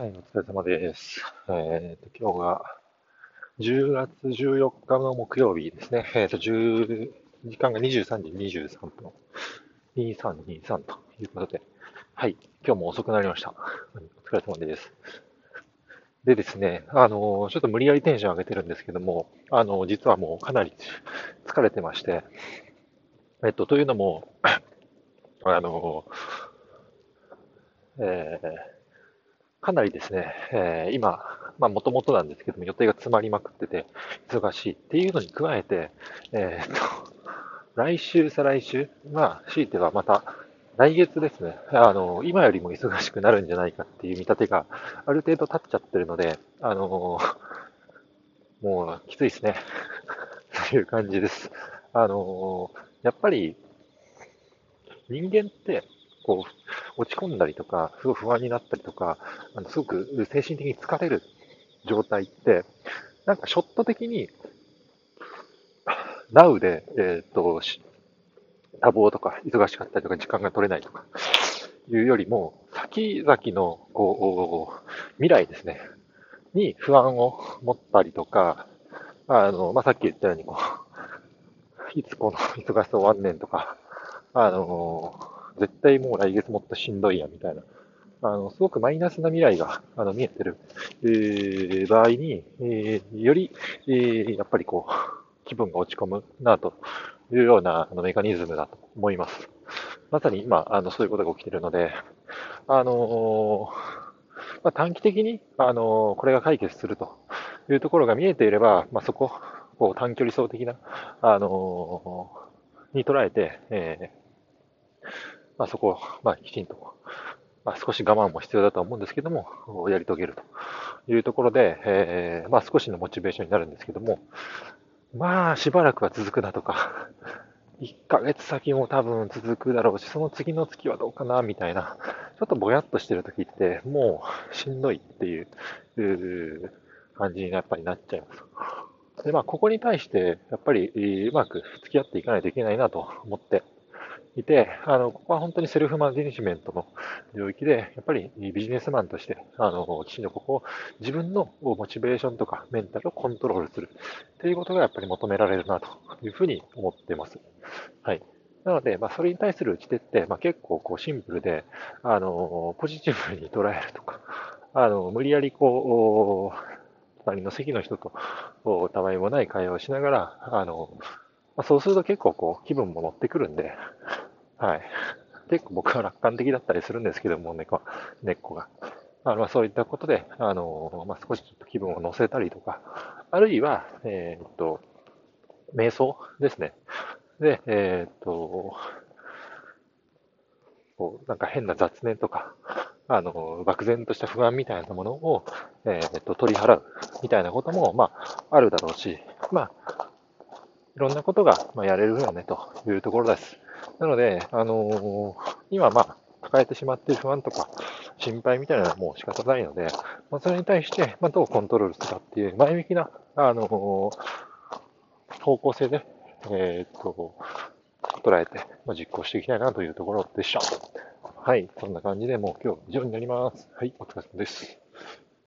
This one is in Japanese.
はい、お疲れ様です。えっ、と、今日が10月14日の木曜日ですね。えっ、と、10時間が23時23分。2323ということで。はい、今日も遅くなりました。お疲れ様です。でですね、あの、ちょっと無理やりテンション上げてるんですけども、あの、実はもうかなり疲れてまして、えっと、というのも、あの、えーかなりですね、えー、今、まあ、もともとなんですけども、予定が詰まりまくってて、忙しいっていうのに加えて、えー、っと、来週、再来週、まあ、強いてはまた、来月ですね、あの、今よりも忙しくなるんじゃないかっていう見立てがある程度立っちゃってるので、あの、もうきついですね。という感じです。あの、やっぱり、人間って、こう、落ち込んだりとか、すごい不安になったりとか、あのすごく精神的に疲れる状態って、なんかショット的に、ナウで、えっ、ー、と、多忙とか、忙しかったりとか、時間が取れないとか、いうよりも、先々の、こう、未来ですね、に不安を持ったりとか、あの、まあ、さっき言ったように、こう、いつこの忙しさ終わんねんとか、あの、絶対もう来月もっとしんどいや、みたいな。あの、すごくマイナスな未来が、あの、見えてる、えー、場合に、えー、より、えー、やっぱりこう、気分が落ち込むな、というような、あの、メカニズムだと思います。まさに今、あの、そういうことが起きているので、あのまあ、短期的に、あのこれが解決するというところが見えていれば、まあ、そこ、こう短距離走的な、あのに捉えて、えまあ、そこを、まあ、きちんと、まあ、少し我慢も必要だと思うんですけども、やり遂げるというところで、えー、まあ、少しのモチベーションになるんですけども、まあ、しばらくは続くなとか、1ヶ月先も多分続くだろうし、その次の月はどうかな、みたいな、ちょっとぼやっとしてる時って、もうしんどいっていう感じにやっぱりなっちゃいます。で、まあ、ここに対して、やっぱりうまく付き合っていかないといけないなと思って、いて、あの、ここは本当にセルフマネジメントの領域で、やっぱりビジネスマンとして、あの、きちんとここを自分のモチベーションとかメンタルをコントロールするっていうことがやっぱり求められるなというふうに思っています。はい。なので、まあ、それに対する打ち手って、まあ、結構こうシンプルで、あの、ポジティブに捉えるとか、あの、無理やりこう、隣の席の人と、たわいもない会話をしながら、あの、まあ、そうすると結構こう気分も乗ってくるんで、はい。結構僕は楽観的だったりするんですけども、猫根っこが。あのそういったことで、あのまあ、少しちょっと気分を乗せたりとか、あるいは、えー、っと、瞑想ですね。で、えー、っと、こうなんか変な雑念とか、あの、漠然とした不安みたいなものを、えー、っと、取り払うみたいなことも、まあ、あるだろうし、まあ、いろんなことが、まあ、やれるよね、というところです。なので、あのー、今、まあ、抱えてしまっている不安とか、心配みたいなのはもう仕方ないので、まあ、それに対して、まあ、どうコントロールするかっていう前向きな、あのー、方向性で、えー、っと、捉えて、まあ、実行していきたいなというところでした。はい、そんな感じでもう今日以上になります。はい、お疲れ様です。